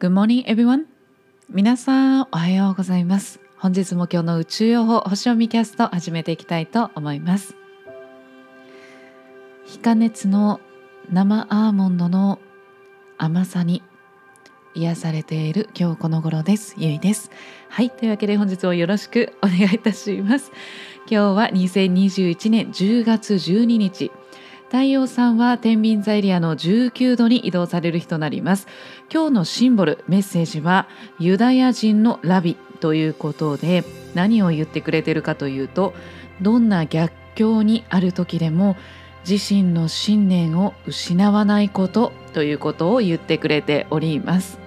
Good morning everyone. 皆さんおはようございます。本日も今日の宇宙予報星読みキャスト始めていきたいと思います。非加熱の生アーモンドの甘さに癒されている今日この頃です。ゆいです。はいというわけで本日をよろしくお願いいたします。今日は2021年10月12日。太陽さんは天秤座エリアの19度に移動される日となります。今日のシンボルメッセージはユダヤ人のラビということで何を言ってくれてるかというとどんな逆境にある時でも自身の信念を失わないことということを言ってくれております。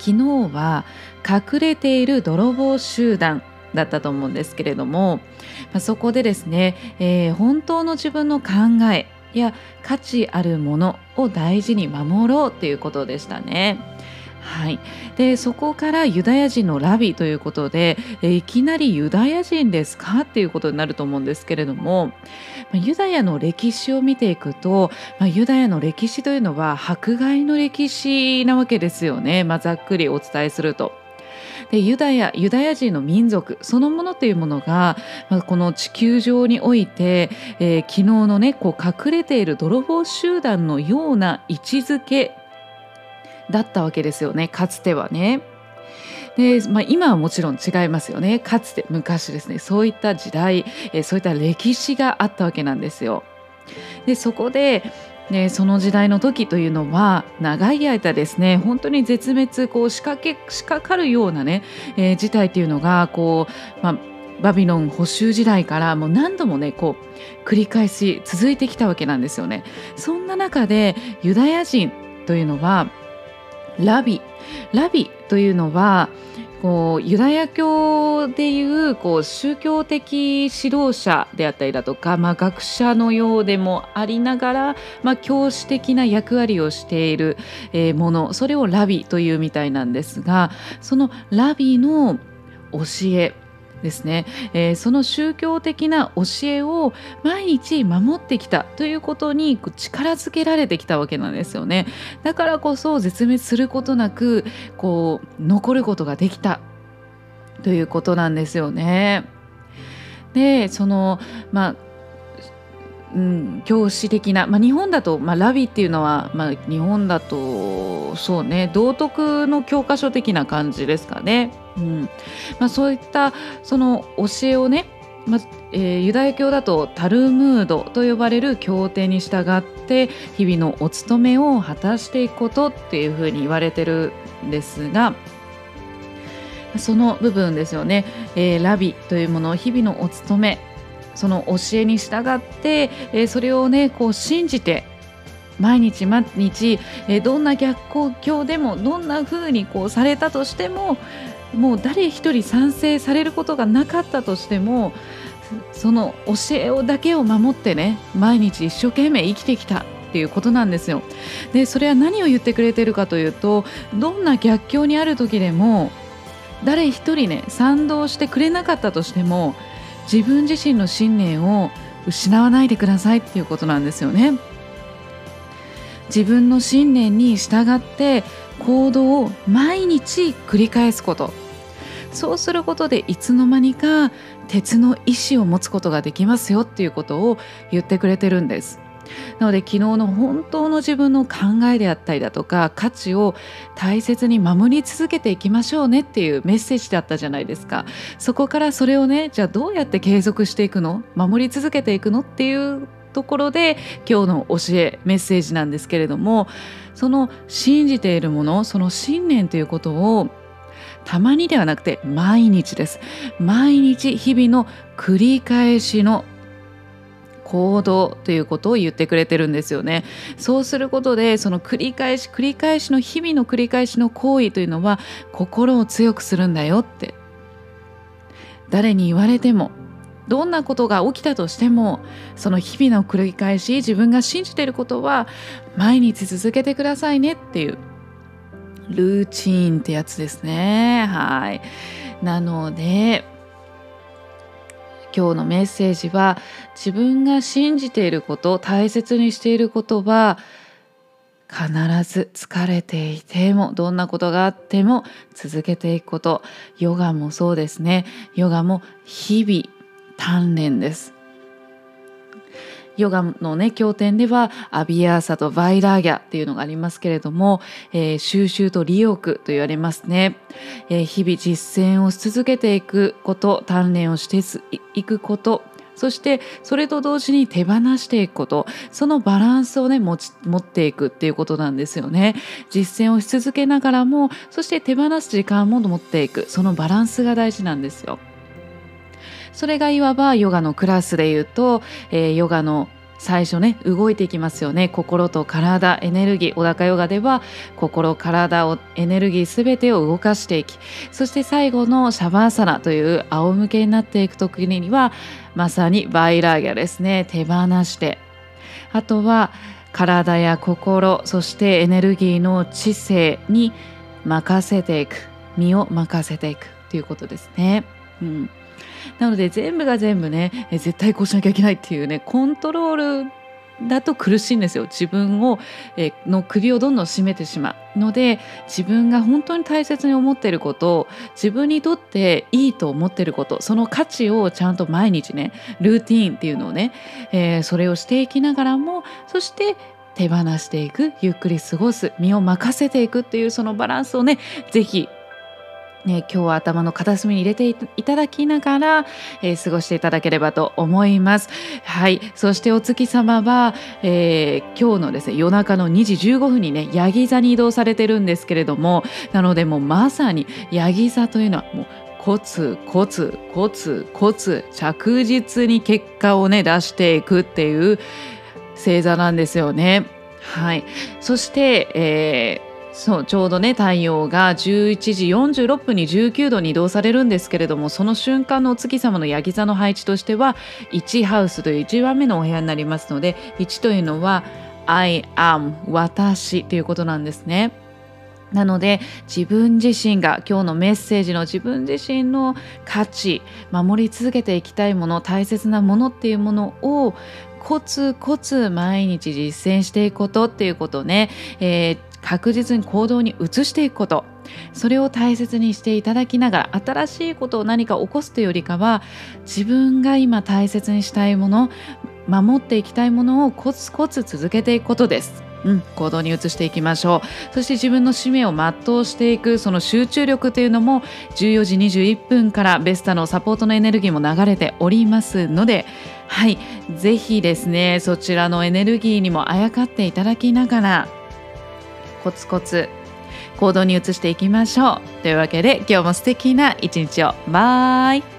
昨日は隠れている泥棒集団だったと思うんですけれども、まあ、そこでですね、えー、本当の自分の考えや価値あるものを大事に守ろうということでしたね。はい、でそこからユダヤ人のラビということで、えいきなりユダヤ人ですかっていうことになると思うんですけれどもユダヤの歴史を見ていくと、まあ、ユダヤの歴史というのは迫害の歴史なわけですよね、まあ、ざっくりお伝えすると。でユダヤユダヤ人の民族そのものというものが、ま、この地球上において、えー、昨日のねこう隠れている泥棒集団のような位置づけだったわけですよねかつてはね。でまあ、今はもちろん違いますよねかつて昔ですねそういった時代、え、そういった歴史があったわけなんですよ。でそこででその時代の時というのは長い間ですね本当に絶滅こう仕掛け仕掛かるようなね、えー、事態というのがこう、まあ、バビロン捕囚時代からもう何度もねこう繰り返し続いてきたわけなんですよね。そんな中でユダヤ人というのはラビラビというのはこうユダヤ教でいうこう宗教的指導者であったりだとか、まあ、学者のようでもありながら、まあ、教師的な役割をしているものそれをラビというみたいなんですがそのラビの教えですね、えー、その宗教的な教えを毎日守ってきたということに力づけられてきたわけなんですよねだからこそ絶滅することなくこう残ることができたということなんですよね。でそのまあうん、教師的な、まあ、日本だと、まあ、ラビっていうのは、まあ、日本だとそうね道徳の教科書的な感じですかね。うんまあ、そういったその教えをね、まあえー、ユダヤ教だとタルムードと呼ばれる経典に従って日々のお勤めを果たしていくことっていうふうに言われてるんですが。その部分ですよね、えー、ラビというものを日々のお勤めその教えに従って、え、それをねこう信じて毎日毎日、え、どんな逆境でもどんな風にこうされたとしてももう誰一人賛成されることがなかったとしてもその教えをだけを守ってね毎日一生懸命生きてきたっていうことなんですよ。でそれは何を言ってくれてるかというとどんな逆境にある時でも誰一人ね賛同してくれなかったとしても自分自身の信念を失わないでくださいっていうことなんですよね。自分の信念に従って行動を毎日繰り返すことそうすることでいつの間にか鉄の意志を持つことができますよっていうことを言ってくれてるんです。なので昨日の本当の自分の考えであったりだとか価値を大切に守り続けていきましょうねっていうメッセージだったじゃないですか。そこからそれをねじゃあどうやって継続していくの守り続けていくのっていうところで今日の教えメッセージなんですけれどもその信じているものその信念ということをたまにではなくて毎日です。毎日日々の繰り返しの行動ということを言ってくれてるんですよね。そうすることでその繰り返し繰り返しの日々の繰り返しの行為というのは心を強くするんだよって。誰に言われてもどんなことが起きたとしてもその日々の繰り返し自分が信じていることは毎日続けてくださいねっていうルーチンってやつですね。はい。なので今日のメッセージは自分が信じていること大切にしていることは必ず疲れていてもどんなことがあっても続けていくこと。ヨガもそうですね。ヨガも日々鍛錬です。ヨガのね経典ではアビアーサとバイラーギャっていうのがありますけれども、えー、収集と利欲と言われますね、えー、日々実践をし続けていくこと鍛錬をしていくことそしてそれと同時に手放していくことそのバランスをね持ち持っていくっていうことなんですよね。実践をし続けながらもそして手放す時間も持っていく。そのバランスが大事なんですよ。それがいわばヨガのクラスで言うと、えー、ヨガの最初ね動いていきますよね。心と体エネルギー。小高ヨガでは心体をエネルギー全てを動かしていきそして最後のシャバーサナという仰向けになっていく時にはまさにバイラーギャですね。手放して。あとは体や心そしてエネルギーの知性に任せていく。身を任せていくということですね。うん。なので全部が全部ね絶対こうしなきゃいけないっていうねコントロールだと苦しいんですよ。自分を、えの首をどんどん締めてしまうので自分が本当に大切に思っていること自分にとっていいと思っていることその価値をちゃんと毎日ねルーティーンっていうのをね、えー、それをしていきながらもそして手放していくゆっくり過ごす身を任せていくっていうそのバランスをね是非ね、今日は頭の片隅に入れていただきながら、えー、過ごしていただければと思います。はい、そしてお月様は、えー、今日のですね夜中の2時15分にねヤギ座に移動されてるんですけれども、なのでもうまさにヤギ座というのはもうコツコツコツコツ着実に結果をね出していくっていう星座なんですよね。はい、そして、えーそうちょうどね太陽が11時46分に19度に移動されるんですけれどもその瞬間のお月様のヤギ座の配置としては1ハウスという1番目のお部屋になりますので1というのは I am 私ということなんですね。なので自分自身が今日のメッセージの自分自身の価値守り続けていきたいもの大切なものっていうものをコツコツ毎日実践していくことっていうことね、えー、確実に行動に移していくことそれを大切にしていただきながら新しいことを何か起こすというよりかは自分が今大切にしたいもの守っていきたいものをコツコツ続けていくことです。うん、行動に移していきましょうそして自分の使命を全うしていくその集中力というのも14時21分からベスタのサポートのエネルギーも流れておりますのではいぜひですねそちらのエネルギーにもあやかっていただきながらコツコツ行動に移していきましょう。というわけで今日も素敵な一日を。バイ。